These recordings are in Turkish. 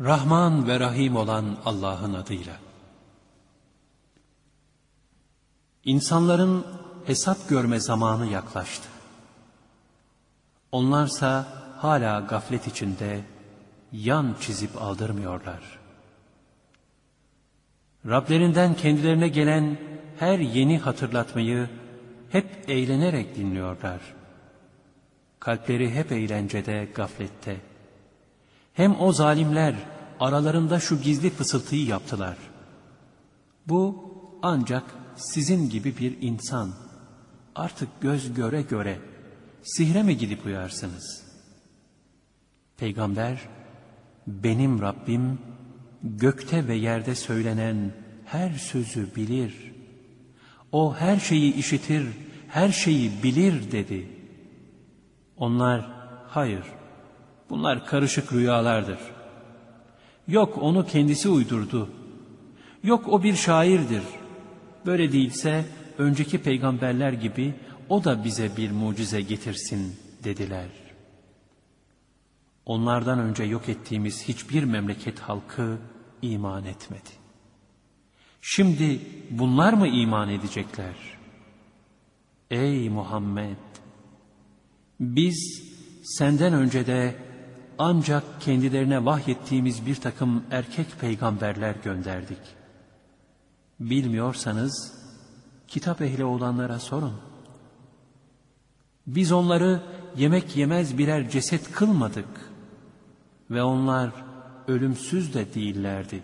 Rahman ve Rahim olan Allah'ın adıyla. İnsanların hesap görme zamanı yaklaştı. Onlarsa hala gaflet içinde yan çizip aldırmıyorlar. Rablerinden kendilerine gelen her yeni hatırlatmayı hep eğlenerek dinliyorlar. Kalpleri hep eğlencede, gaflette. Hem o zalimler aralarında şu gizli fısıltıyı yaptılar. Bu ancak sizin gibi bir insan. Artık göz göre göre sihre mi gidip uyarsınız? Peygamber, benim Rabbim gökte ve yerde söylenen her sözü bilir. O her şeyi işitir, her şeyi bilir dedi. Onlar, hayır, bunlar karışık rüyalardır. Yok onu kendisi uydurdu. Yok o bir şairdir. Böyle değilse önceki peygamberler gibi o da bize bir mucize getirsin dediler. Onlardan önce yok ettiğimiz hiçbir memleket halkı iman etmedi. Şimdi bunlar mı iman edecekler? Ey Muhammed! Biz senden önce de ancak kendilerine vahyettiğimiz bir takım erkek peygamberler gönderdik. Bilmiyorsanız kitap ehli olanlara sorun. Biz onları yemek yemez birer ceset kılmadık ve onlar ölümsüz de değillerdi.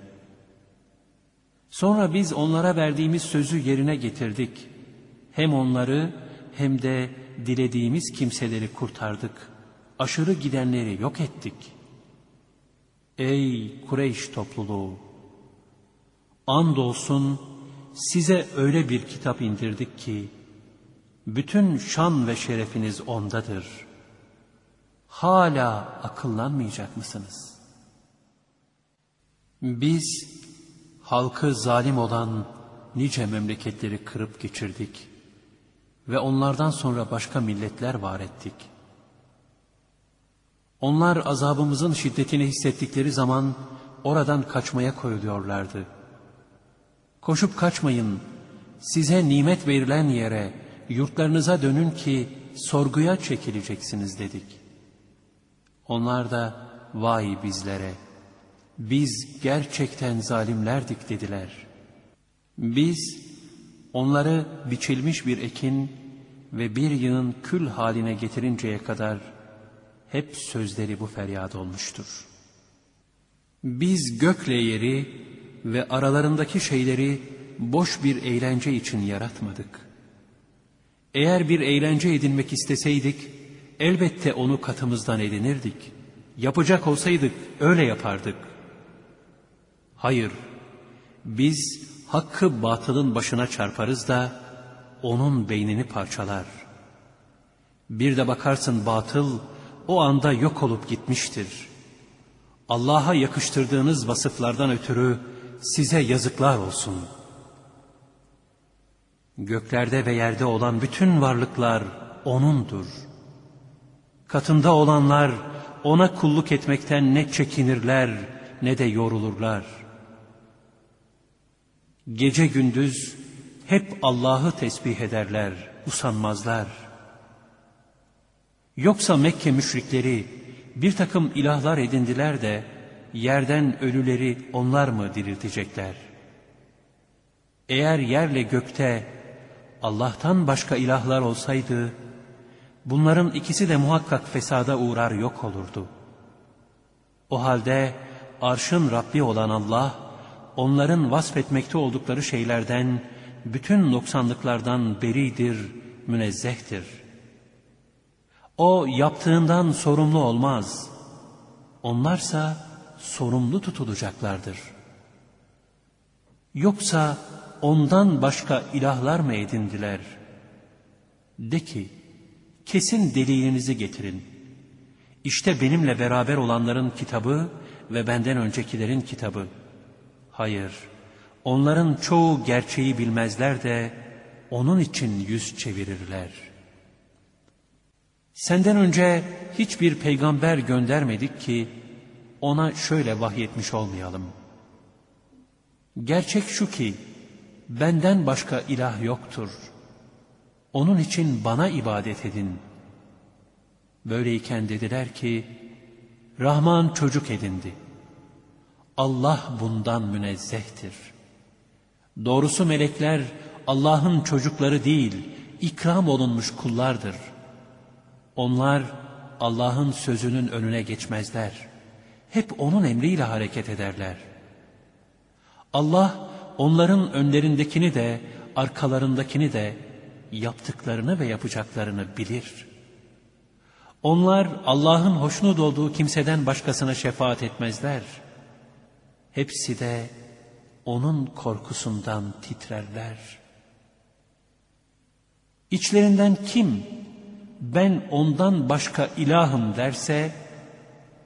Sonra biz onlara verdiğimiz sözü yerine getirdik. Hem onları hem de dilediğimiz kimseleri kurtardık. Aşırı gidenleri yok ettik. Ey Kureyş topluluğu! Andolsun size öyle bir kitap indirdik ki, bütün şan ve şerefiniz ondadır. Hala akıllanmayacak mısınız? Biz halkı zalim olan nice memleketleri kırıp geçirdik ve onlardan sonra başka milletler var ettik. Onlar azabımızın şiddetini hissettikleri zaman oradan kaçmaya koyuluyorlardı. Koşup kaçmayın, size nimet verilen yere, yurtlarınıza dönün ki sorguya çekileceksiniz dedik. Onlar da vay bizlere, biz gerçekten zalimlerdik dediler. Biz onları biçilmiş bir ekin ve bir yığın kül haline getirinceye kadar hep sözleri bu feryat olmuştur. Biz gökle yeri ve aralarındaki şeyleri boş bir eğlence için yaratmadık. Eğer bir eğlence edinmek isteseydik, elbette onu katımızdan edinirdik. Yapacak olsaydık öyle yapardık. Hayır, biz hakkı batılın başına çarparız da onun beynini parçalar. Bir de bakarsın batıl o anda yok olup gitmiştir. Allah'a yakıştırdığınız vasıflardan ötürü size yazıklar olsun. Göklerde ve yerde olan bütün varlıklar O'nundur. Katında olanlar O'na kulluk etmekten ne çekinirler ne de yorulurlar. Gece gündüz hep Allah'ı tesbih ederler, usanmazlar. Yoksa Mekke müşrikleri bir takım ilahlar edindiler de yerden ölüleri onlar mı diriltecekler? Eğer yerle gökte Allah'tan başka ilahlar olsaydı, bunların ikisi de muhakkak fesada uğrar yok olurdu. O halde arşın Rabbi olan Allah, onların vasfetmekte oldukları şeylerden, bütün noksanlıklardan beridir, münezzehtir. O yaptığından sorumlu olmaz. Onlarsa sorumlu tutulacaklardır. Yoksa ondan başka ilahlar mı edindiler? De ki, kesin delilinizi getirin. İşte benimle beraber olanların kitabı ve benden öncekilerin kitabı. Hayır, onların çoğu gerçeği bilmezler de onun için yüz çevirirler. Senden önce hiçbir peygamber göndermedik ki, ona şöyle vahyetmiş olmayalım. Gerçek şu ki, benden başka ilah yoktur. Onun için bana ibadet edin. Böyleyken dediler ki, Rahman çocuk edindi. Allah bundan münezzehtir. Doğrusu melekler Allah'ın çocukları değil, ikram olunmuş kullardır. Onlar Allah'ın sözünün önüne geçmezler. Hep O'nun emriyle hareket ederler. Allah onların önlerindekini de arkalarındakini de yaptıklarını ve yapacaklarını bilir. Onlar Allah'ın hoşnut olduğu kimseden başkasına şefaat etmezler. Hepsi de onun korkusundan titrerler. İçlerinden kim ben ondan başka ilahım derse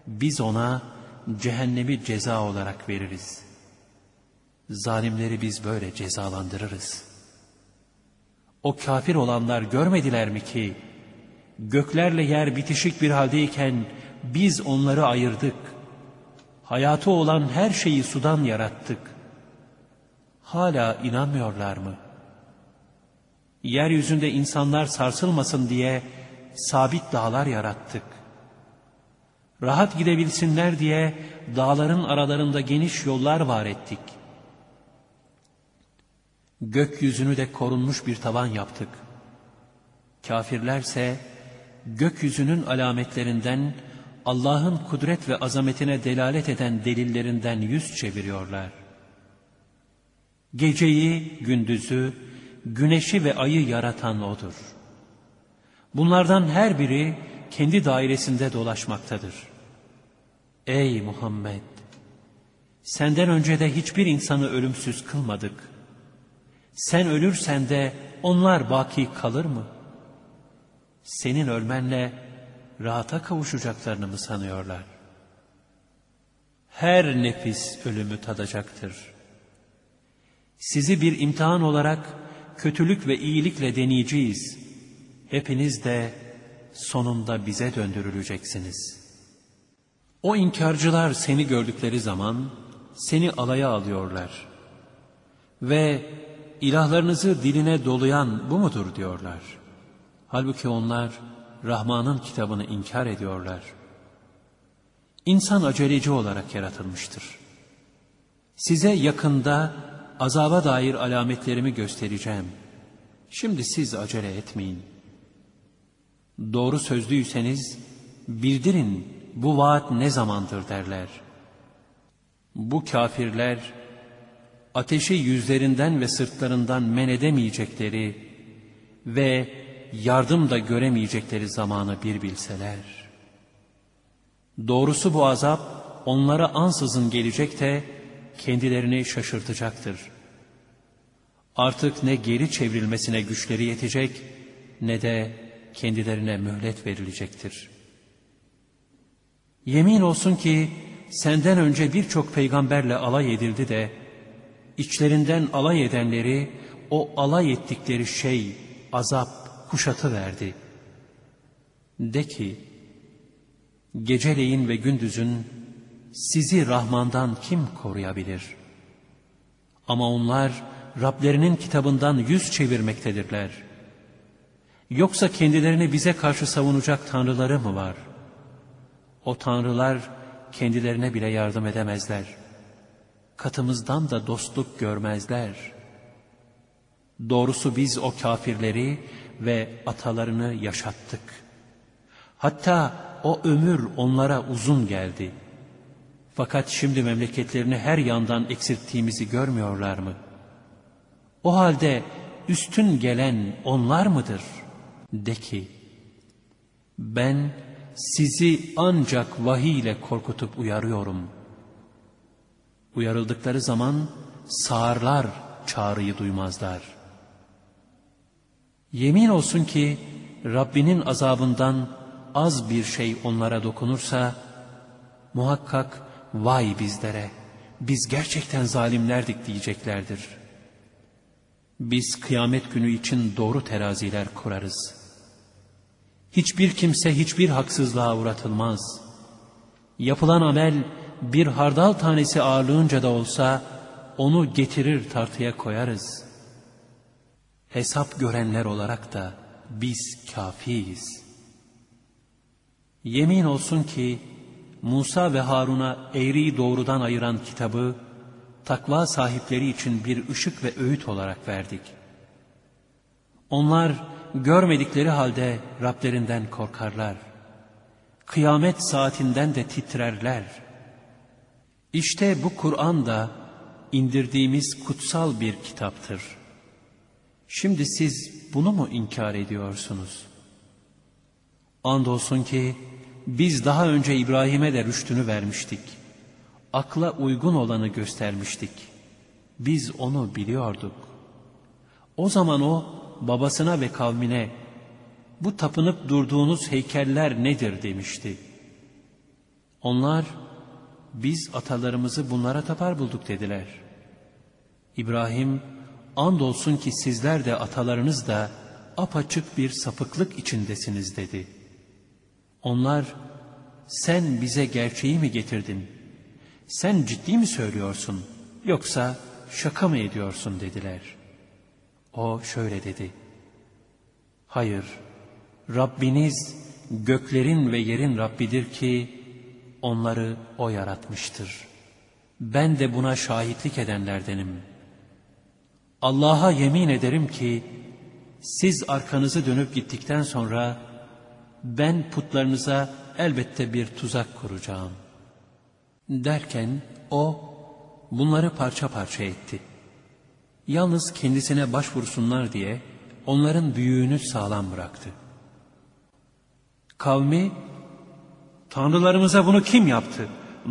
biz ona cehennemi ceza olarak veririz. Zalimleri biz böyle cezalandırırız. O kafir olanlar görmediler mi ki göklerle yer bitişik bir haldeyken biz onları ayırdık. Hayatı olan her şeyi sudan yarattık. Hala inanmıyorlar mı? Yeryüzünde insanlar sarsılmasın diye sabit dağlar yarattık. Rahat gidebilsinler diye dağların aralarında geniş yollar var ettik. Gökyüzünü de korunmuş bir tavan yaptık. Kafirlerse gökyüzünün alametlerinden Allah'ın kudret ve azametine delalet eden delillerinden yüz çeviriyorlar. Geceyi, gündüzü, güneşi ve ayı yaratan O'dur. Bunlardan her biri kendi dairesinde dolaşmaktadır. Ey Muhammed! Senden önce de hiçbir insanı ölümsüz kılmadık. Sen ölürsen de onlar baki kalır mı? Senin ölmenle rahata kavuşacaklarını mı sanıyorlar? Her nefis ölümü tadacaktır. Sizi bir imtihan olarak kötülük ve iyilikle deneyeceğiz. Hepiniz de sonunda bize döndürüleceksiniz. O inkarcılar seni gördükleri zaman seni alaya alıyorlar. Ve ilahlarınızı diline dolayan bu mudur diyorlar. Halbuki onlar Rahman'ın kitabını inkar ediyorlar. İnsan aceleci olarak yaratılmıştır. Size yakında azaba dair alametlerimi göstereceğim. Şimdi siz acele etmeyin. Doğru sözlüyseniz bildirin bu vaat ne zamandır derler. Bu kafirler ateşi yüzlerinden ve sırtlarından men edemeyecekleri ve yardım da göremeyecekleri zamanı bir bilseler. Doğrusu bu azap onlara ansızın gelecek de kendilerini şaşırtacaktır. Artık ne geri çevrilmesine güçleri yetecek ne de kendilerine mühlet verilecektir. Yemin olsun ki senden önce birçok peygamberle alay edildi de içlerinden alay edenleri o alay ettikleri şey, azap kuşatı verdi. De ki, geceleyin ve gündüzün sizi Rahman'dan kim koruyabilir? Ama onlar Rablerinin kitabından yüz çevirmektedirler. Yoksa kendilerini bize karşı savunacak tanrıları mı var? O tanrılar kendilerine bile yardım edemezler. Katımızdan da dostluk görmezler. Doğrusu biz o kafirleri ve atalarını yaşattık. Hatta o ömür onlara uzun geldi.'' Fakat şimdi memleketlerini her yandan eksilttiğimizi görmüyorlar mı? O halde üstün gelen onlar mıdır? De ki, ben sizi ancak vahiy ile korkutup uyarıyorum. Uyarıldıkları zaman sağırlar çağrıyı duymazlar. Yemin olsun ki Rabbinin azabından az bir şey onlara dokunursa, muhakkak vay bizlere biz gerçekten zalimlerdik diyeceklerdir. Biz kıyamet günü için doğru teraziler kurarız. Hiçbir kimse hiçbir haksızlığa uğratılmaz. Yapılan amel bir hardal tanesi ağırlığınca da olsa onu getirir tartıya koyarız. Hesap görenler olarak da biz kafiyiz. Yemin olsun ki Musa ve Harun'a eğriyi doğrudan ayıran kitabı takva sahipleri için bir ışık ve öğüt olarak verdik. Onlar görmedikleri halde Rablerinden korkarlar. Kıyamet saatinden de titrerler. İşte bu Kur'an da indirdiğimiz kutsal bir kitaptır. Şimdi siz bunu mu inkar ediyorsunuz? Andolsun ki biz daha önce İbrahim'e de rüştünü vermiştik. Akla uygun olanı göstermiştik. Biz onu biliyorduk. O zaman o babasına ve kavmine bu tapınıp durduğunuz heykeller nedir demişti. Onlar biz atalarımızı bunlara tapar bulduk dediler. İbrahim andolsun ki sizler de atalarınız da apaçık bir sapıklık içindesiniz dedi. Onlar sen bize gerçeği mi getirdin? Sen ciddi mi söylüyorsun yoksa şaka mı ediyorsun dediler. O şöyle dedi. Hayır, Rabbiniz göklerin ve yerin Rabbidir ki onları O yaratmıştır. Ben de buna şahitlik edenlerdenim. Allah'a yemin ederim ki siz arkanızı dönüp gittikten sonra ben putlarınıza elbette bir tuzak kuracağım. Derken o bunları parça parça etti. Yalnız kendisine başvursunlar diye onların büyüğünü sağlam bıraktı. Kavmi, Tanrılarımıza bunu kim yaptı?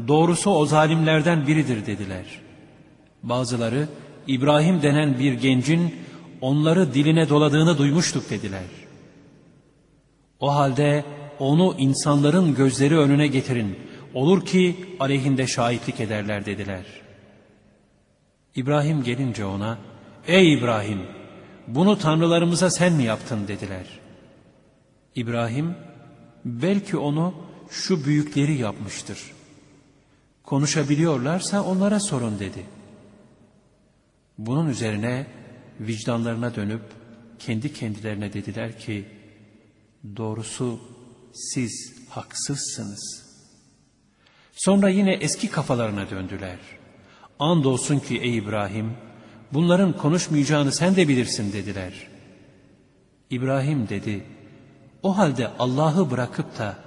Doğrusu o zalimlerden biridir dediler. Bazıları, İbrahim denen bir gencin onları diline doladığını duymuştuk dediler. O halde onu insanların gözleri önüne getirin. Olur ki aleyhinde şahitlik ederler dediler. İbrahim gelince ona, Ey İbrahim! Bunu tanrılarımıza sen mi yaptın dediler. İbrahim, belki onu şu büyükleri yapmıştır. Konuşabiliyorlarsa onlara sorun dedi. Bunun üzerine vicdanlarına dönüp kendi kendilerine dediler ki, doğrusu siz haksızsınız. Sonra yine eski kafalarına döndüler. Andolsun ki ey İbrahim, bunların konuşmayacağını sen de bilirsin dediler. İbrahim dedi, o halde Allah'ı bırakıp da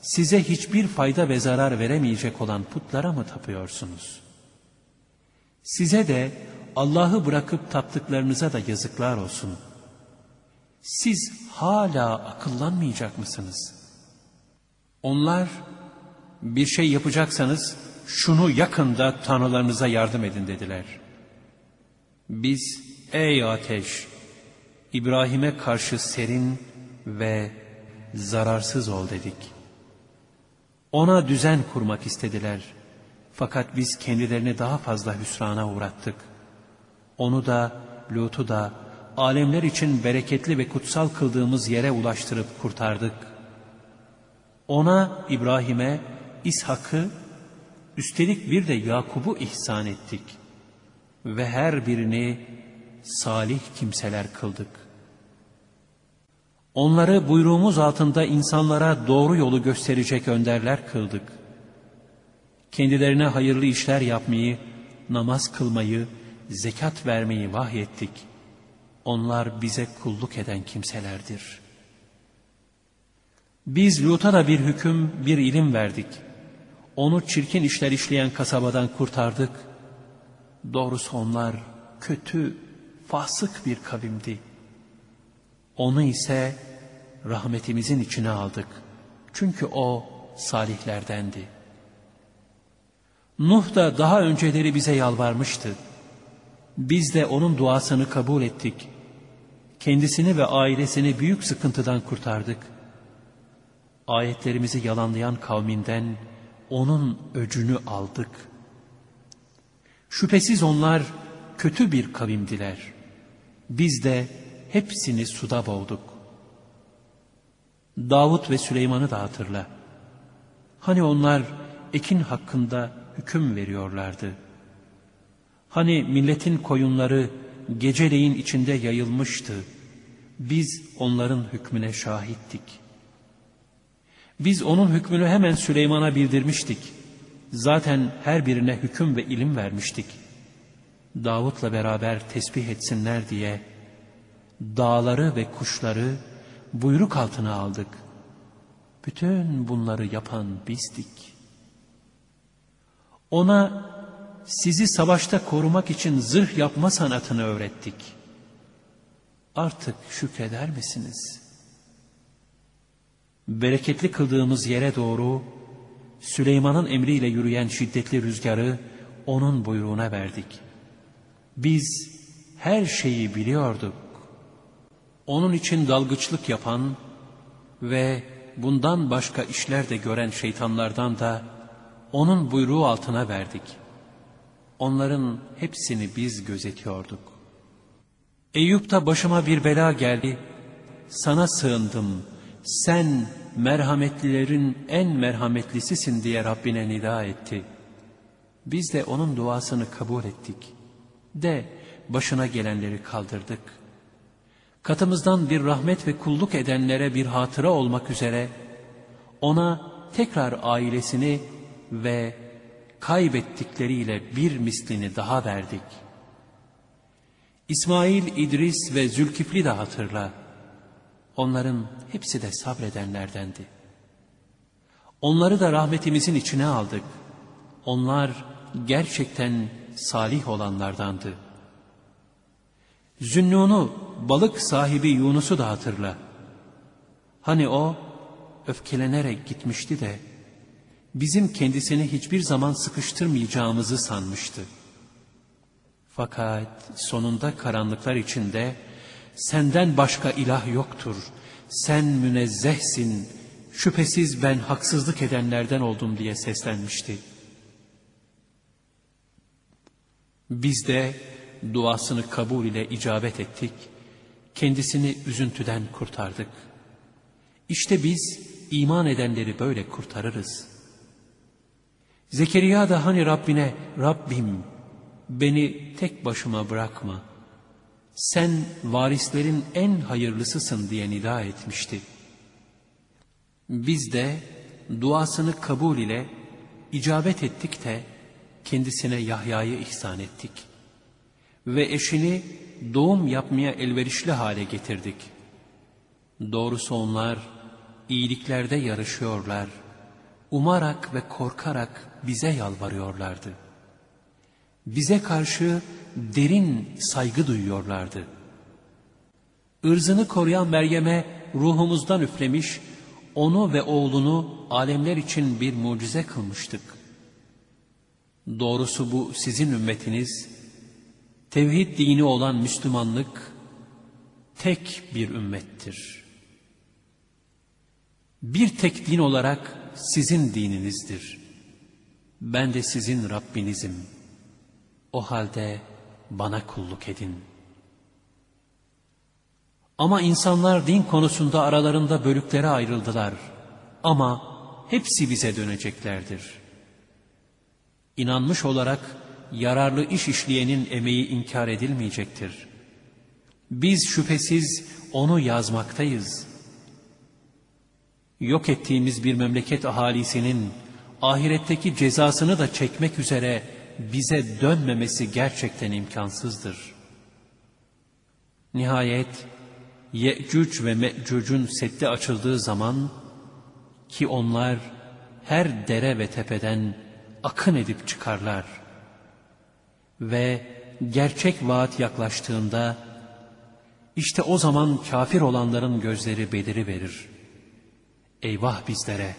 size hiçbir fayda ve zarar veremeyecek olan putlara mı tapıyorsunuz? Size de Allah'ı bırakıp taptıklarınıza da yazıklar olsun. Siz hala akıllanmayacak mısınız? Onlar bir şey yapacaksanız şunu yakında tanrılarınıza yardım edin dediler. Biz ey ateş İbrahim'e karşı serin ve zararsız ol dedik. Ona düzen kurmak istediler. Fakat biz kendilerini daha fazla hüsrana uğrattık. Onu da, Lut'u da, alemler için bereketli ve kutsal kıldığımız yere ulaştırıp kurtardık. Ona, İbrahim'e, İshak'ı, üstelik bir de Yakub'u ihsan ettik. Ve her birini salih kimseler kıldık. Onları buyruğumuz altında insanlara doğru yolu gösterecek önderler kıldık. Kendilerine hayırlı işler yapmayı, namaz kılmayı, zekat vermeyi vahyettik. Onlar bize kulluk eden kimselerdir. Biz Lut'a da bir hüküm, bir ilim verdik. Onu çirkin işler işleyen kasabadan kurtardık. Doğrusu onlar kötü, fasık bir kavimdi. Onu ise rahmetimizin içine aldık. Çünkü o salihlerdendi. Nuh da daha önceleri bize yalvarmıştı. Biz de onun duasını kabul ettik. Kendisini ve ailesini büyük sıkıntıdan kurtardık. Ayetlerimizi yalanlayan kavminden onun öcünü aldık. Şüphesiz onlar kötü bir kavimdiler. Biz de hepsini suda boğduk. Davut ve Süleyman'ı da hatırla. Hani onlar ekin hakkında hüküm veriyorlardı. Hani milletin koyunları geceleyin içinde yayılmıştı. Biz onların hükmüne şahittik. Biz onun hükmünü hemen Süleyman'a bildirmiştik. Zaten her birine hüküm ve ilim vermiştik. Davut'la beraber tesbih etsinler diye dağları ve kuşları buyruk altına aldık. Bütün bunları yapan bizdik. Ona sizi savaşta korumak için zırh yapma sanatını öğrettik. Artık şükreder misiniz? Bereketli kıldığımız yere doğru Süleyman'ın emriyle yürüyen şiddetli rüzgarı onun buyruğuna verdik. Biz her şeyi biliyorduk. Onun için dalgıçlık yapan ve bundan başka işler de gören şeytanlardan da onun buyruğu altına verdik. Onların hepsini biz gözetiyorduk. Eyüp'te başıma bir bela geldi. Sana sığındım. Sen merhametlilerin en merhametlisisin diye Rabbine nida etti. Biz de onun duasını kabul ettik. De başına gelenleri kaldırdık. Katımızdan bir rahmet ve kulluk edenlere bir hatıra olmak üzere ona tekrar ailesini ve kaybettikleriyle bir mislini daha verdik. İsmail, İdris ve Zülkifli de hatırla. Onların hepsi de sabredenlerdendi. Onları da rahmetimizin içine aldık. Onlar gerçekten salih olanlardandı. Zünnun'u, balık sahibi Yunus'u da hatırla. Hani o öfkelenerek gitmişti de bizim kendisini hiçbir zaman sıkıştırmayacağımızı sanmıştı. Fakat sonunda karanlıklar içinde senden başka ilah yoktur. Sen münezzehsin. Şüphesiz ben haksızlık edenlerden oldum diye seslenmişti. Biz de duasını kabul ile icabet ettik. Kendisini üzüntüden kurtardık. İşte biz iman edenleri böyle kurtarırız. Zekeriya da hani Rabbine Rabbim beni tek başıma bırakma. Sen varislerin en hayırlısısın diye nida etmişti. Biz de duasını kabul ile icabet ettik de kendisine Yahya'yı ihsan ettik. Ve eşini doğum yapmaya elverişli hale getirdik. Doğrusu onlar iyiliklerde yarışıyorlar. Umarak ve korkarak bize yalvarıyorlardı. Bize karşı derin saygı duyuyorlardı. Irzını koruyan Meryem'e ruhumuzdan üflemiş, onu ve oğlunu alemler için bir mucize kılmıştık. Doğrusu bu sizin ümmetiniz, tevhid dini olan Müslümanlık, tek bir ümmettir. Bir tek din olarak sizin dininizdir. Ben de sizin Rabbinizim. O halde bana kulluk edin. Ama insanlar din konusunda aralarında bölüklere ayrıldılar. Ama hepsi bize döneceklerdir. İnanmış olarak yararlı iş işleyenin emeği inkar edilmeyecektir. Biz şüphesiz onu yazmaktayız. Yok ettiğimiz bir memleket ahalisinin ahiretteki cezasını da çekmek üzere bize dönmemesi gerçekten imkansızdır. Nihayet Ye'cüc ve Me'cüc'ün seddi açıldığı zaman ki onlar her dere ve tepeden akın edip çıkarlar ve gerçek vaat yaklaştığında işte o zaman kafir olanların gözleri bediri verir. Eyvah bizlere!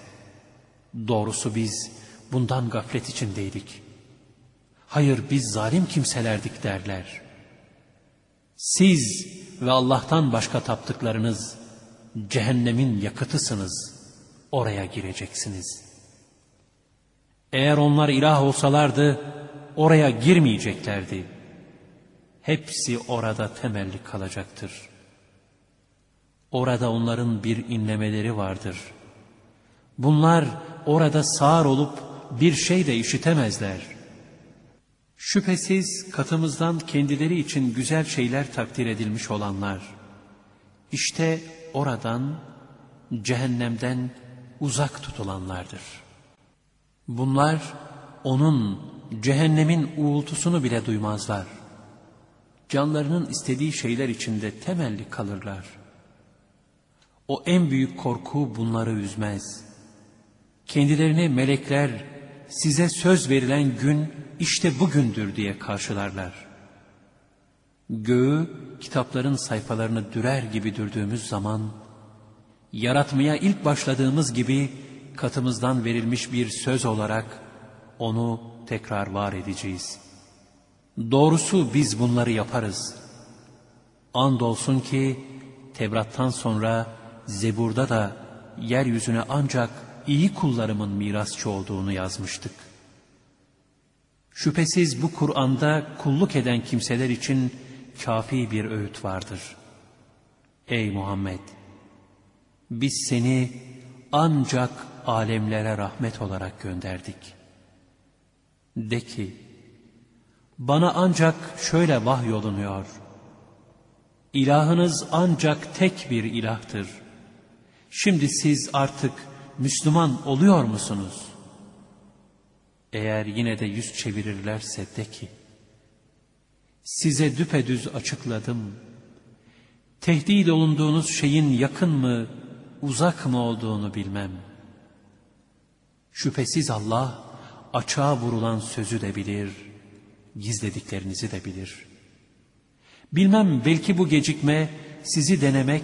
Doğrusu biz bundan gaflet içindeydik. Hayır biz zalim kimselerdik derler. Siz ve Allah'tan başka taptıklarınız cehennemin yakıtısınız. Oraya gireceksiniz. Eğer onlar ilah olsalardı oraya girmeyeceklerdi. Hepsi orada temelli kalacaktır. Orada onların bir inlemeleri vardır. Bunlar orada sağır olup bir şey de işitemezler. Şüphesiz katımızdan kendileri için güzel şeyler takdir edilmiş olanlar, işte oradan, cehennemden uzak tutulanlardır. Bunlar, onun, cehennemin uğultusunu bile duymazlar. Canlarının istediği şeyler içinde temelli kalırlar. O en büyük korku bunları üzmez. Kendilerine melekler size söz verilen gün işte bugündür diye karşılarlar. Göğü kitapların sayfalarını dürer gibi dürdüğümüz zaman, yaratmaya ilk başladığımız gibi katımızdan verilmiş bir söz olarak onu tekrar var edeceğiz. Doğrusu biz bunları yaparız. Andolsun ki Tevrat'tan sonra Zebur'da da yeryüzüne ancak iyi kullarımın mirasçı olduğunu yazmıştık. Şüphesiz bu Kur'an'da kulluk eden kimseler için kafi bir öğüt vardır. Ey Muhammed! Biz seni ancak alemlere rahmet olarak gönderdik. De ki, bana ancak şöyle vahyolunuyor. İlahınız ancak tek bir ilahtır. Şimdi siz artık Müslüman oluyor musunuz? Eğer yine de yüz çevirirlerse de ki, size düpedüz açıkladım. Tehdit olunduğunuz şeyin yakın mı, uzak mı olduğunu bilmem. Şüphesiz Allah açığa vurulan sözü de bilir, gizlediklerinizi de bilir. Bilmem belki bu gecikme sizi denemek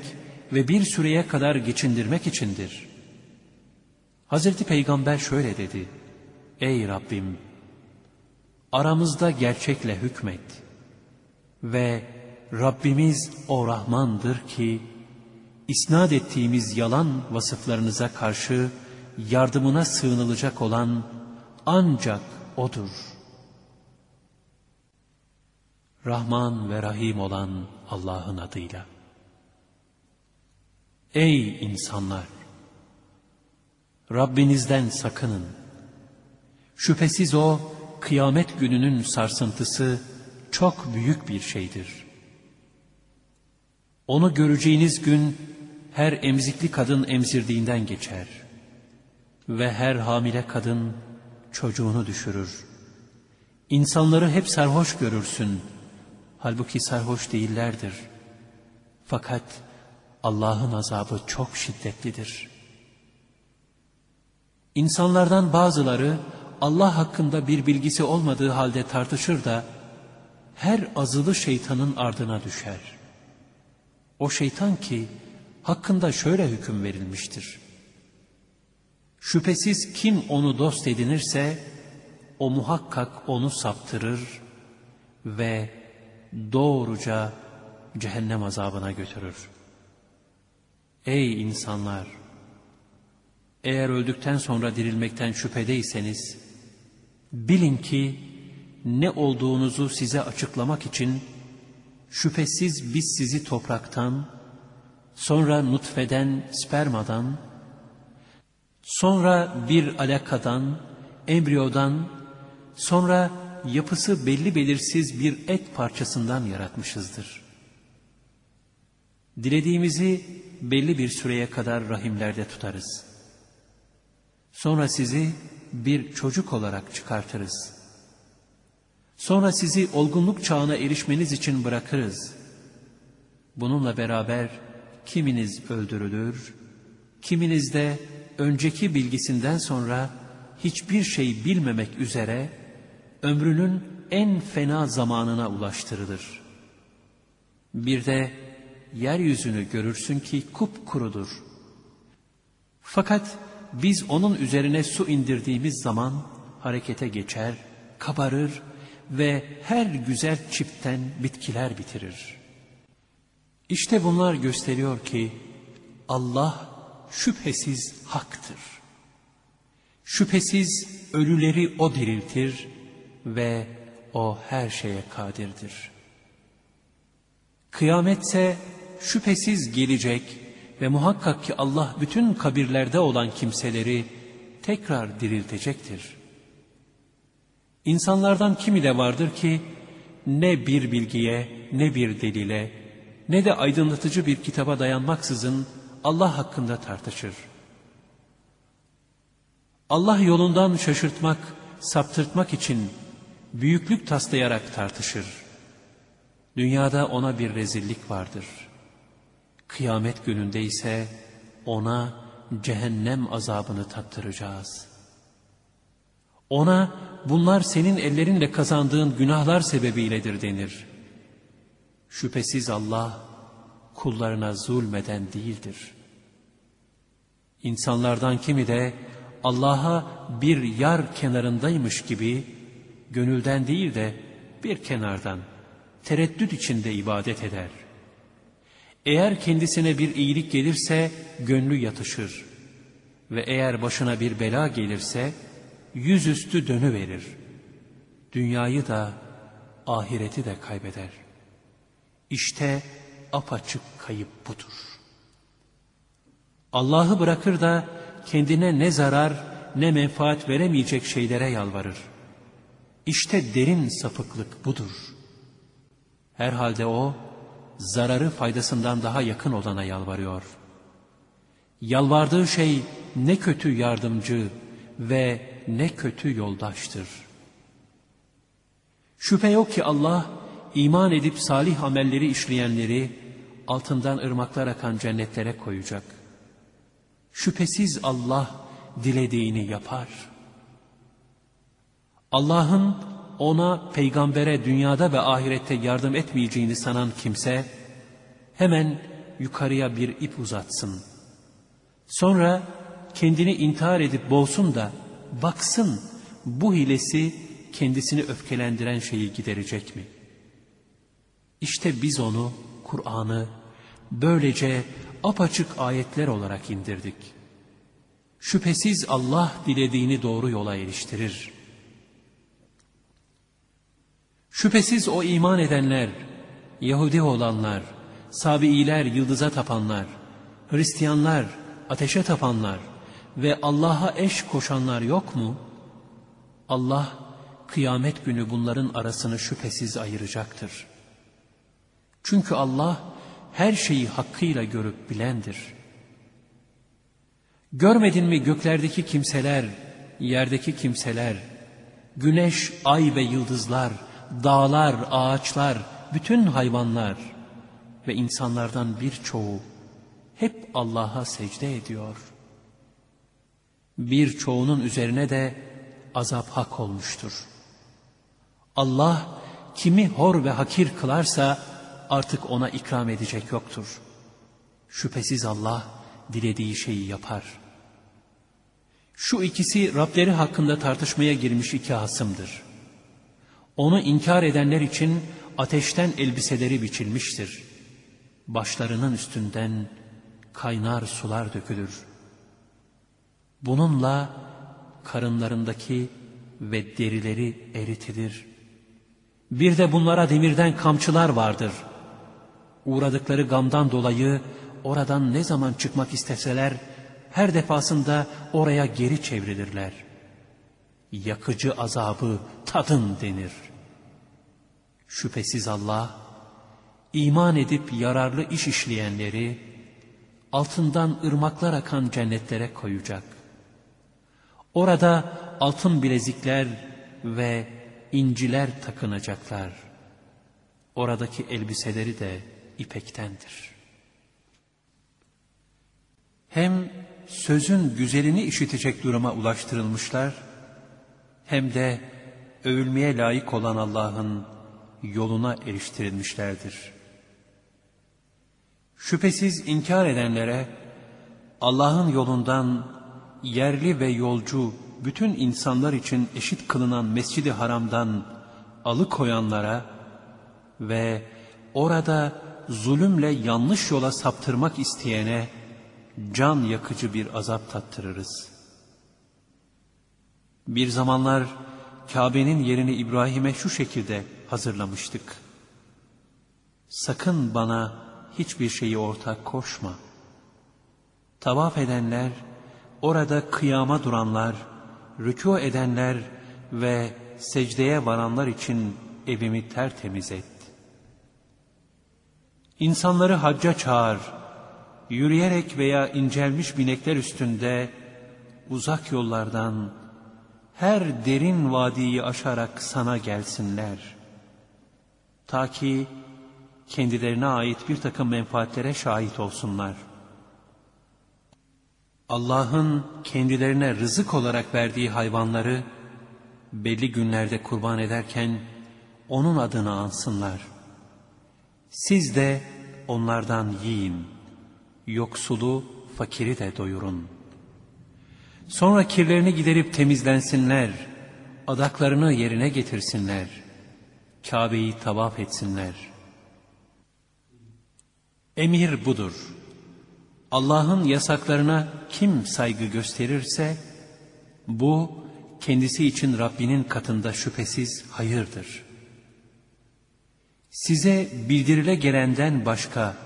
ve bir süreye kadar geçindirmek içindir. Hazreti Peygamber şöyle dedi. Ey Rabbim! Aramızda gerçekle hükmet. Ve Rabbimiz o Rahmandır ki, isnat ettiğimiz yalan vasıflarınıza karşı yardımına sığınılacak olan ancak O'dur. Rahman ve Rahim olan Allah'ın adıyla. Ey insanlar! Rabbinizden sakının. Şüphesiz O, kıyamet gününün sarsıntısı çok büyük bir şeydir. Onu göreceğiniz gün, her emzikli kadın emzirdiğinden geçer. Ve her hamile kadın çocuğunu düşürür. İnsanları hep sarhoş görürsün. Halbuki sarhoş değillerdir. Fakat Allah'ın azabı çok şiddetlidir. İnsanlardan bazıları Allah hakkında bir bilgisi olmadığı halde tartışır da her azılı şeytanın ardına düşer. O şeytan ki hakkında şöyle hüküm verilmiştir. Şüphesiz kim onu dost edinirse o muhakkak onu saptırır ve doğruca cehennem azabına götürür. Ey insanlar! Eğer öldükten sonra dirilmekten şüphedeyseniz, bilin ki ne olduğunuzu size açıklamak için şüphesiz biz sizi topraktan, sonra nutfeden, spermadan, sonra bir alakadan, embriyodan, sonra yapısı belli belirsiz bir et parçasından yaratmışızdır. Dilediğimizi belli bir süreye kadar rahimlerde tutarız. Sonra sizi bir çocuk olarak çıkartırız. Sonra sizi olgunluk çağına erişmeniz için bırakırız. Bununla beraber kiminiz öldürülür, kiminiz de önceki bilgisinden sonra hiçbir şey bilmemek üzere ömrünün en fena zamanına ulaştırılır. Bir de yeryüzünü görürsün ki kupkurudur. Fakat biz onun üzerine su indirdiğimiz zaman harekete geçer, kabarır ve her güzel çipten bitkiler bitirir. İşte bunlar gösteriyor ki Allah şüphesiz haktır. Şüphesiz ölüleri O diriltir ve O her şeye kadirdir. Kıyametse şüphesiz gelecek ve muhakkak ki Allah bütün kabirlerde olan kimseleri tekrar diriltecektir. İnsanlardan kimi de vardır ki ne bir bilgiye, ne bir delile, ne de aydınlatıcı bir kitaba dayanmaksızın Allah hakkında tartışır. Allah yolundan şaşırtmak, saptırtmak için büyüklük taslayarak tartışır. Dünyada ona bir rezillik vardır. Kıyamet gününde ise ona cehennem azabını tattıracağız. Ona bunlar senin ellerinle kazandığın günahlar sebebiyledir denir. Şüphesiz Allah kullarına zulmeden değildir. İnsanlardan kimi de Allah'a bir yar kenarındaymış gibi gönülden değil de bir kenardan tereddüt içinde ibadet eder. Eğer kendisine bir iyilik gelirse gönlü yatışır ve eğer başına bir bela gelirse yüzüstü dönüverir. Dünyayı da ahireti de kaybeder. İşte apaçık kayıp budur. Allah'ı bırakır da kendine ne zarar ne menfaat veremeyecek şeylere yalvarır. İşte derin sapıklık budur. Herhalde o, zararı faydasından daha yakın olana yalvarıyor. Yalvardığı şey ne kötü yardımcı ve ne kötü yoldaştır. Şüphe yok ki Allah, iman edip salih amelleri işleyenleri, altından ırmaklar akan cennetlere koyacak. Şüphesiz Allah, dilediğini yapar. Allah'ın ona peygambere dünyada ve ahirette yardım etmeyeceğini sanan kimse hemen yukarıya bir ip uzatsın. Sonra kendini intihar edip boğsun da baksın bu hilesi kendisini öfkelendiren şeyi giderecek mi? İşte biz onu, Kur'an'ı böylece apaçık ayetler olarak indirdik. Şüphesiz Allah dilediğini doğru yola eriştirir. Şüphesiz o iman edenler, Yahudi olanlar, Sabi'iler, yıldıza tapanlar, Hristiyanlar, ateşe tapanlar ve Allah'a eş koşanlar yok mu? Allah kıyamet günü bunların arasını şüphesiz ayıracaktır. Çünkü Allah her şeyi hakkıyla görüp bilendir. Görmedin mi göklerdeki kimseler, yerdeki kimseler, güneş, ay ve yıldızlar, dağlar, ağaçlar, bütün hayvanlar ve insanlardan birçoğu hep Allah'a secde ediyor. Birçoğunun üzerine de azap hak olmuştur. Allah kimi hor ve hakir kılarsa artık ona ikram edecek yoktur. Şüphesiz Allah dilediği şeyi yapar. Şu ikisi Rableri hakkında tartışmaya girmiş iki hasımdır. Onu inkar edenler için ateşten elbiseleri biçilmiştir. Başlarının üstünden kaynar sular dökülür. Bununla karınlarındaki ve derileri eritilir. Bir de bunlara demirden kamçılar vardır. Uğradıkları gamdan dolayı oradan ne zaman çıkmak isteseler her defasında oraya geri çevrilirler. Yakıcı azabı tadın denir. Şüphesiz Allah iman edip yararlı iş işleyenleri altından ırmaklar akan cennetlere koyacak. Orada altın bilezikler ve inciler takınacaklar. Oradaki elbiseleri de ipektendir. Hem sözün güzelini işitecek duruma ulaştırılmışlar, hem de övülmeye layık olan Allah'ın yoluna eriştirilmişlerdir. Şüphesiz inkar edenlere Allah'ın yolundan yerli ve yolcu bütün insanlar için eşit kılınan Mescid-i Haram'dan alıkoyanlara ve orada zulümle yanlış yola saptırmak isteyene can yakıcı bir azap tattırırız. Bir zamanlar Kabe'nin yerini İbrahim'e şu şekilde hazırlamıştık. Sakın bana hiçbir şeyi ortak koşma. Tavaf edenler, orada kıyama duranlar, rükû edenler ve secdeye varanlar için evimi tertemiz et. İnsanları hacca çağır, yürüyerek veya incelmiş binekler üstünde uzak yollardan her derin vadiyi aşarak sana gelsinler. Ta ki kendilerine ait bir takım menfaatlere şahit olsunlar. Allah'ın kendilerine rızık olarak verdiği hayvanları belli günlerde kurban ederken onun adını ansınlar. Siz de onlardan yiyin, yoksulu, fakiri de doyurun. Sonra kirlerini giderip temizlensinler, adaklarını yerine getirsinler, Kabe'yi tavaf etsinler. Emir budur. Allah'ın yasaklarına kim saygı gösterirse, bu kendisi için Rabbinin katında şüphesiz hayırdır. Size bildirile gelenden başka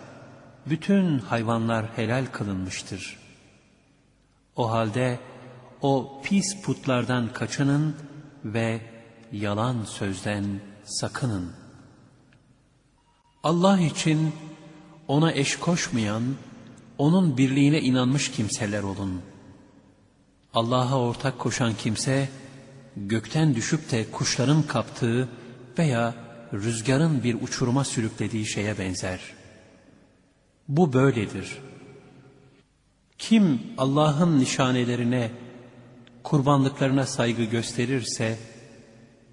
bütün hayvanlar helal kılınmıştır. O halde o pis putlardan kaçının ve yalan sözden sakının. Allah için ona eş koşmayan, onun birliğine inanmış kimseler olun. Allah'a ortak koşan kimse, gökten düşüp de kuşların kaptığı veya rüzgarın bir uçuruma sürüklediği şeye benzer. Bu böyledir. Kim Allah'ın nişanelerine, kurbanlıklarına saygı gösterirse,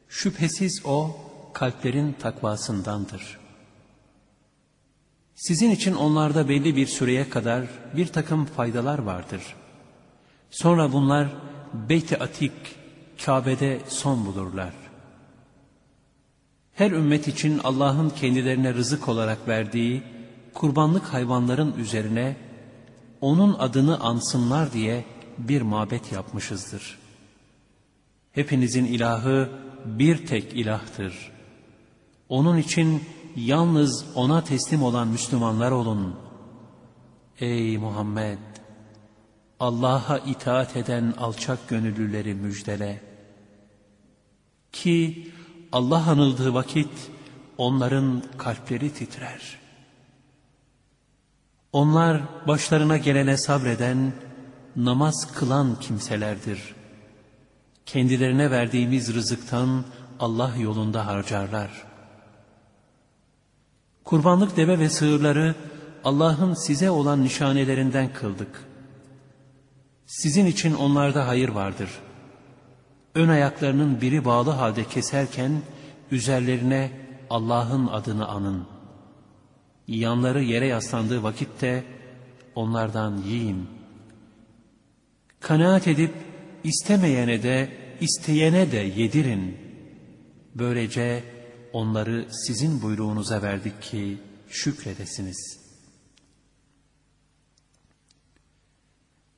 şüphesiz o kalplerin takvasındandır. Sizin için onlarda belli bir süreye kadar bir takım faydalar vardır. Sonra bunlar Beyt-i Atik, Kabe'de son bulurlar. Her ümmet için Allah'ın kendilerine rızık olarak verdiği kurbanlık hayvanların üzerine onun adını ansınlar diye bir mabet yapmışızdır. Hepinizin ilahı bir tek ilahtır. Onun için yalnız ona teslim olan Müslümanlar olun. Ey Muhammed! Allah'a itaat eden alçak gönüllüleri müjdele. Ki Allah anıldığı vakit onların kalpleri titrer. Onlar başlarına gelene sabreden, namaz kılan kimselerdir. Kendilerine verdiğimiz rızıktan Allah yolunda harcarlar. Kurbanlık deve ve sığırları Allah'ın size olan nişanelerinden kıldık. Sizin için onlarda hayır vardır.'' ön ayaklarının biri bağlı halde keserken üzerlerine Allah'ın adını anın. Yanları yere yaslandığı vakitte onlardan yiyin. Kanaat edip istemeyene de isteyene de yedirin. Böylece onları sizin buyruğunuza verdik ki şükredesiniz.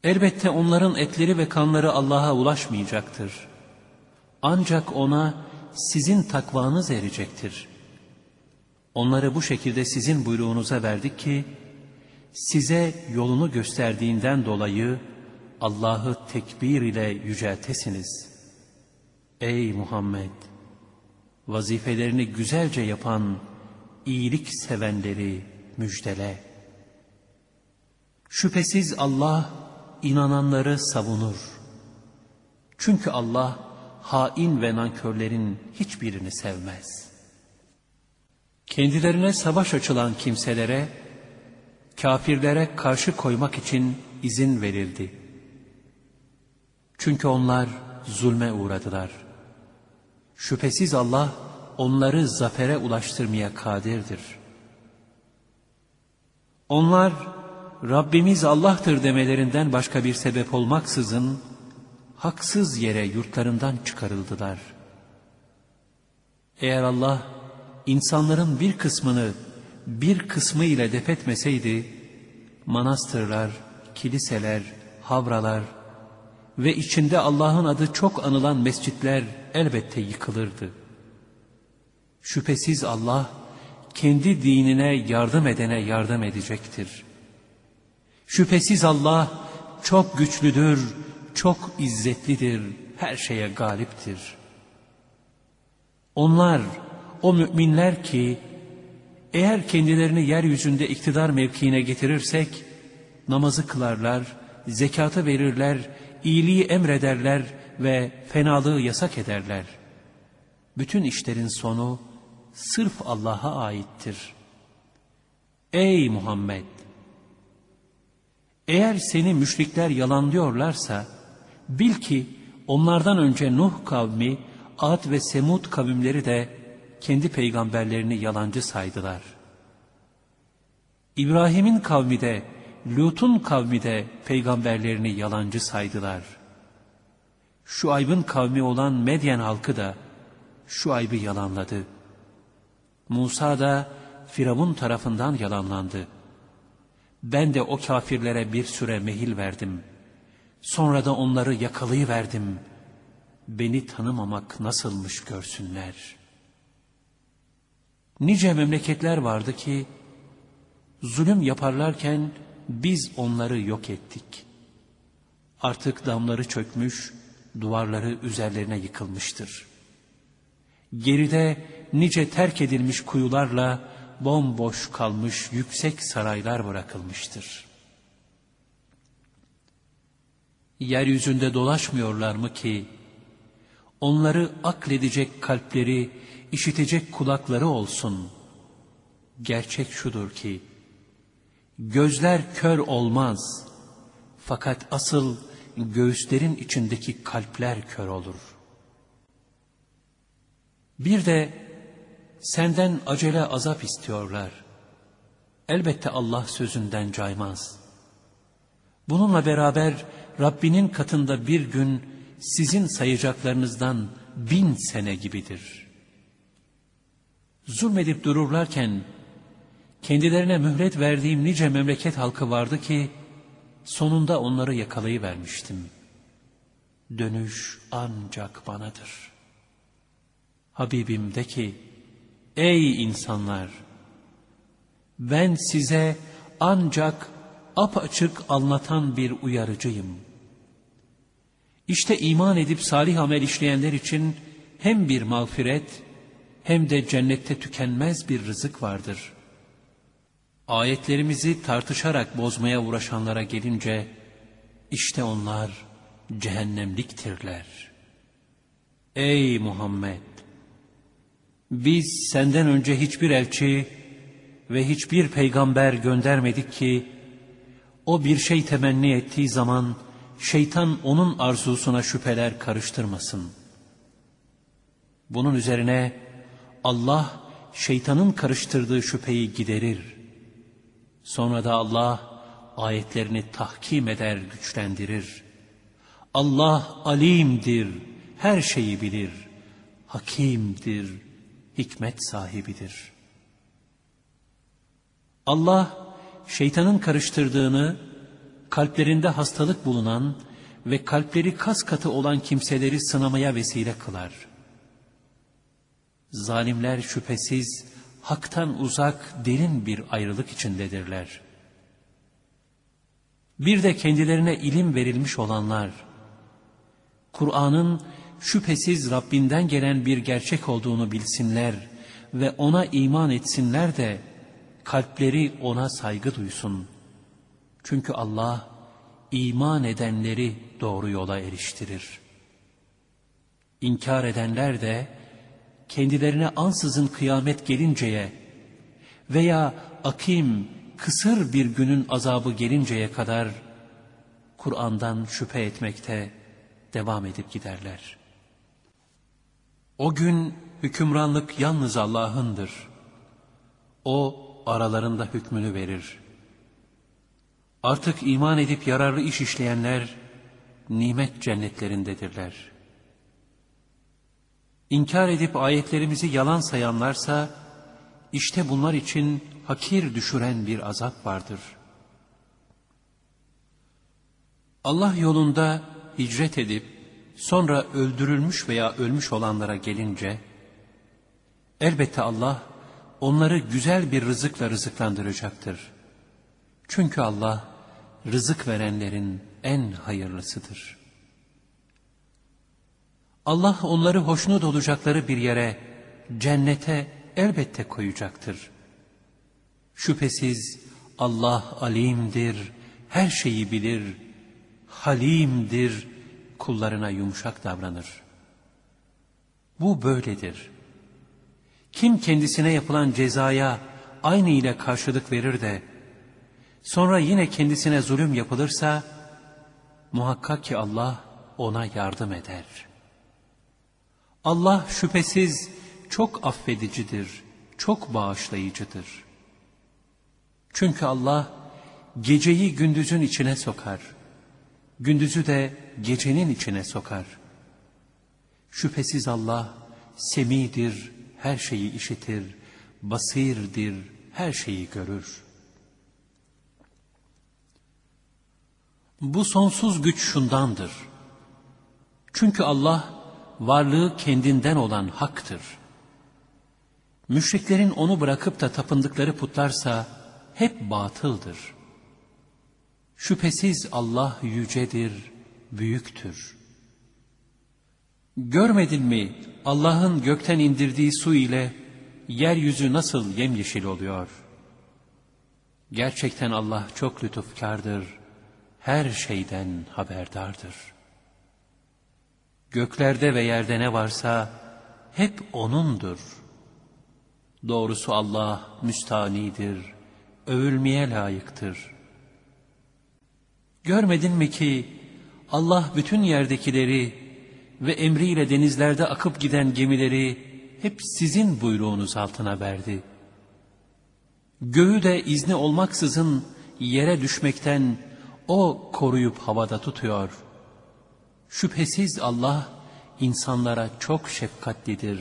Elbette onların etleri ve kanları Allah'a ulaşmayacaktır. Ancak ona sizin takvanız erecektir. Onları bu şekilde sizin buyruğunuza verdik ki, size yolunu gösterdiğinden dolayı Allah'ı tekbir ile yüceltesiniz. Ey Muhammed! Vazifelerini güzelce yapan, iyilik sevenleri müjdele. Şüphesiz Allah inananları savunur. Çünkü Allah, hain ve nankörlerin hiçbirini sevmez. Kendilerine savaş açılan kimselere, kafirlere karşı koymak için izin verildi. Çünkü onlar zulme uğradılar. Şüphesiz Allah onları zafere ulaştırmaya kadirdir. Onlar Rabbimiz Allah'tır demelerinden başka bir sebep olmaksızın haksız yere yurtlarından çıkarıldılar. Eğer Allah insanların bir kısmını bir kısmı ile defetmeseydi, manastırlar, kiliseler, havralar ve içinde Allah'ın adı çok anılan mescitler elbette yıkılırdı. Şüphesiz Allah kendi dinine yardım edene yardım edecektir. Şüphesiz Allah çok güçlüdür, çok izzetlidir, her şeye galiptir. Onlar, o müminler ki, eğer kendilerini yeryüzünde iktidar mevkiine getirirsek, namazı kılarlar, zekatı verirler, iyiliği emrederler ve fenalığı yasak ederler. Bütün işlerin sonu sırf Allah'a aittir. Ey Muhammed! Eğer seni müşrikler yalanlıyorlarsa, bil ki onlardan önce Nuh kavmi, Ad ve Semud kavimleri de kendi peygamberlerini yalancı saydılar. İbrahim'in kavmi de, Lut'un kavmi de peygamberlerini yalancı saydılar. Şu aybın kavmi olan Medyen halkı da şu aybı yalanladı. Musa da Firavun tarafından yalanlandı. Ben de o kafirlere bir süre mehil verdim. Sonra da onları yakalayıverdim. Beni tanımamak nasılmış görsünler. Nice memleketler vardı ki, zulüm yaparlarken biz onları yok ettik. Artık damları çökmüş, duvarları üzerlerine yıkılmıştır. Geride nice terk edilmiş kuyularla bomboş kalmış yüksek saraylar bırakılmıştır. Yeryüzünde dolaşmıyorlar mı ki, onları akledecek kalpleri, işitecek kulakları olsun. Gerçek şudur ki, gözler kör olmaz, fakat asıl göğüslerin içindeki kalpler kör olur. Bir de senden acele azap istiyorlar. Elbette Allah sözünden caymaz. Bununla beraber Rabbinin katında bir gün sizin sayacaklarınızdan bin sene gibidir. Zulmedip dururlarken kendilerine mühlet verdiğim nice memleket halkı vardı ki sonunda onları yakalayıvermiştim. Dönüş ancak banadır. Habibim de ki Ey insanlar! Ben size ancak apaçık anlatan bir uyarıcıyım. İşte iman edip salih amel işleyenler için hem bir mağfiret hem de cennette tükenmez bir rızık vardır. Ayetlerimizi tartışarak bozmaya uğraşanlara gelince, işte onlar cehennemliktirler. Ey Muhammed! Biz senden önce hiçbir elçi ve hiçbir peygamber göndermedik ki, o bir şey temenni ettiği zaman şeytan onun arzusuna şüpheler karıştırmasın. Bunun üzerine Allah şeytanın karıştırdığı şüpheyi giderir. Sonra da Allah ayetlerini tahkim eder, güçlendirir. Allah alimdir, her şeyi bilir, hakimdir, hikmet sahibidir. Allah şeytanın karıştırdığını, kalplerinde hastalık bulunan ve kalpleri kas katı olan kimseleri sınamaya vesile kılar. Zalimler şüphesiz haktan uzak derin bir ayrılık içindedirler. Bir de kendilerine ilim verilmiş olanlar, Kur'an'ın şüphesiz Rabbinden gelen bir gerçek olduğunu bilsinler ve ona iman etsinler de kalpleri ona saygı duysun. Çünkü Allah iman edenleri doğru yola eriştirir. İnkar edenler de kendilerine ansızın kıyamet gelinceye veya akim, kısır bir günün azabı gelinceye kadar Kur'an'dan şüphe etmekte devam edip giderler. O gün hükümranlık yalnız Allah'ındır. O aralarında hükmünü verir. Artık iman edip yararlı iş işleyenler nimet cennetlerindedirler. İnkar edip ayetlerimizi yalan sayanlarsa işte bunlar için hakir düşüren bir azap vardır. Allah yolunda hicret edip sonra öldürülmüş veya ölmüş olanlara gelince, elbette Allah onları güzel bir rızıkla rızıklandıracaktır. Çünkü Allah rızık verenlerin en hayırlısıdır. Allah onları hoşnut olacakları bir yere cennete elbette koyacaktır. Şüphesiz Allah alimdir, her şeyi bilir, halimdir, kullarına yumuşak davranır. Bu böyledir. Kim kendisine yapılan cezaya aynı ile karşılık verir de, sonra yine kendisine zulüm yapılırsa, muhakkak ki Allah ona yardım eder. Allah şüphesiz çok affedicidir, çok bağışlayıcıdır. Çünkü Allah geceyi gündüzün içine sokar, gündüzü de gecenin içine sokar. Şüphesiz Allah semidir, her şeyi işitir, basirdir, her şeyi görür. Bu sonsuz güç şundandır. Çünkü Allah varlığı kendinden olan haktır. Müşriklerin onu bırakıp da tapındıkları putlarsa hep batıldır. Şüphesiz Allah yücedir, büyüktür. Görmedin mi Allah'ın gökten indirdiği su ile yeryüzü nasıl yemyeşil oluyor? Gerçekten Allah çok lütufkardır, her şeyden haberdardır. Göklerde ve yerde ne varsa hep O'nundur. Doğrusu Allah müstanidir, övülmeye layıktır. Görmedin mi ki Allah bütün yerdekileri ve emriyle denizlerde akıp giden gemileri hep sizin buyruğunuz altına verdi. Göğü de izni olmaksızın yere düşmekten O koruyup havada tutuyor. Şüphesiz Allah insanlara çok şefkatlidir,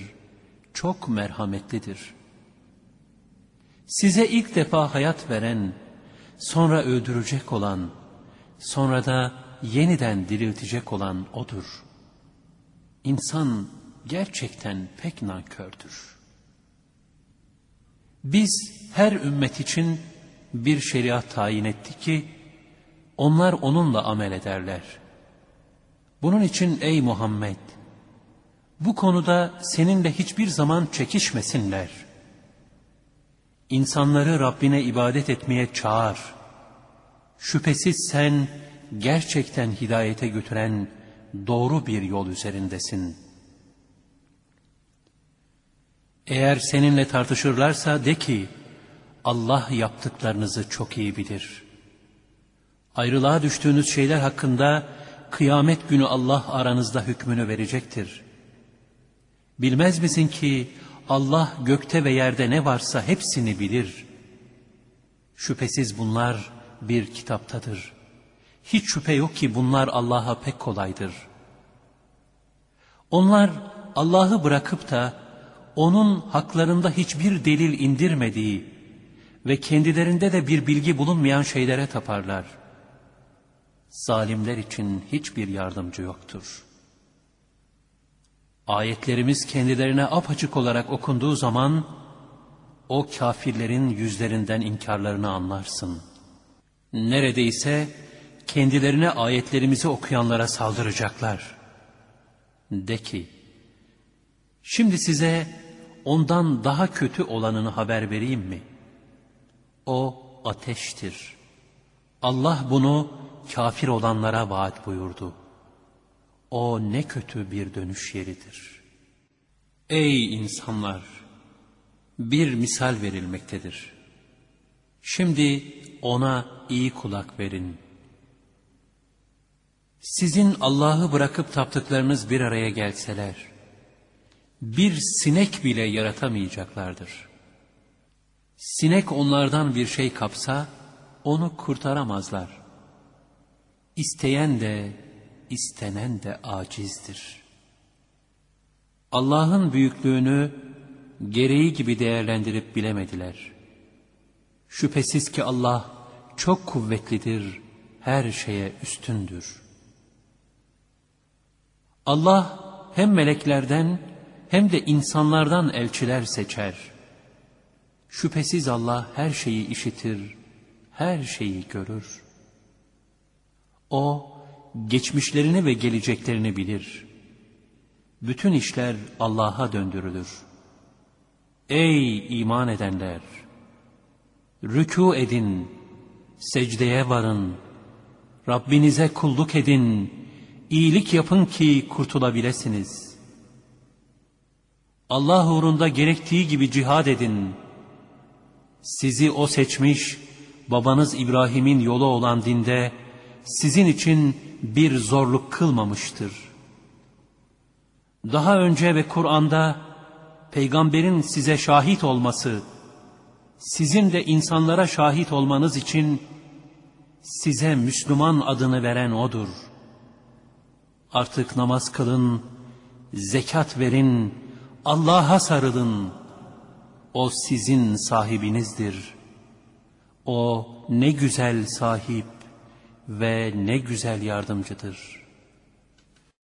çok merhametlidir. Size ilk defa hayat veren, sonra öldürecek olan, sonra da yeniden diriltecek olan O'dur. İnsan gerçekten pek nankördür. Biz her ümmet için bir şeriat tayin etti ki, onlar onunla amel ederler. Bunun için ey Muhammed, bu konuda seninle hiçbir zaman çekişmesinler. İnsanları Rabbine ibadet etmeye çağır. Şüphesiz sen gerçekten hidayete götüren doğru bir yol üzerindesin. Eğer seninle tartışırlarsa de ki, Allah yaptıklarınızı çok iyi bilir. Ayrılığa düştüğünüz şeyler hakkında kıyamet günü Allah aranızda hükmünü verecektir. Bilmez misin ki Allah gökte ve yerde ne varsa hepsini bilir. Şüphesiz bunlar bir kitaptadır. Hiç şüphe yok ki bunlar Allah'a pek kolaydır. Onlar Allah'ı bırakıp da onun haklarında hiçbir delil indirmediği ve kendilerinde de bir bilgi bulunmayan şeylere taparlar. Zalimler için hiçbir yardımcı yoktur. Ayetlerimiz kendilerine apaçık olarak okunduğu zaman, o kafirlerin yüzlerinden inkarlarını anlarsın. Neredeyse kendilerine ayetlerimizi okuyanlara saldıracaklar. De ki, şimdi size ondan daha kötü olanını haber vereyim mi? O ateştir. Allah bunu kafir olanlara vaat buyurdu. O ne kötü bir dönüş yeridir. Ey insanlar! Bir misal verilmektedir. Şimdi ona iyi kulak verin. Sizin Allah'ı bırakıp taptıklarınız bir araya gelseler, bir sinek bile yaratamayacaklardır. Sinek onlardan bir şey kapsa, onu kurtaramazlar. İsteyen de, istenen de acizdir. Allah'ın büyüklüğünü gereği gibi değerlendirip bilemediler. Şüphesiz ki Allah çok kuvvetlidir, her şeye üstündür. Allah hem meleklerden hem de insanlardan elçiler seçer. Şüphesiz Allah her şeyi işitir, her şeyi görür. O, geçmişlerini ve geleceklerini bilir. Bütün işler Allah'a döndürülür. Ey iman edenler! Rükû edin, secdeye varın, Rabbinize kulluk edin, iyilik yapın ki kurtulabilirsiniz. Allah uğrunda gerektiği gibi cihad edin. Sizi O seçmiş, babanız İbrahim'in yolu olan dinde, sizin için bir zorluk kılmamıştır. Daha önce ve Kur'an'da, peygamberin size şahit olması, sizin de insanlara şahit olmanız için size Müslüman adını veren O'dur. Artık namaz kılın, zekat verin, Allah'a sarılın. O sizin sahibinizdir. O ne güzel sahip ve ne güzel yardımcıdır.''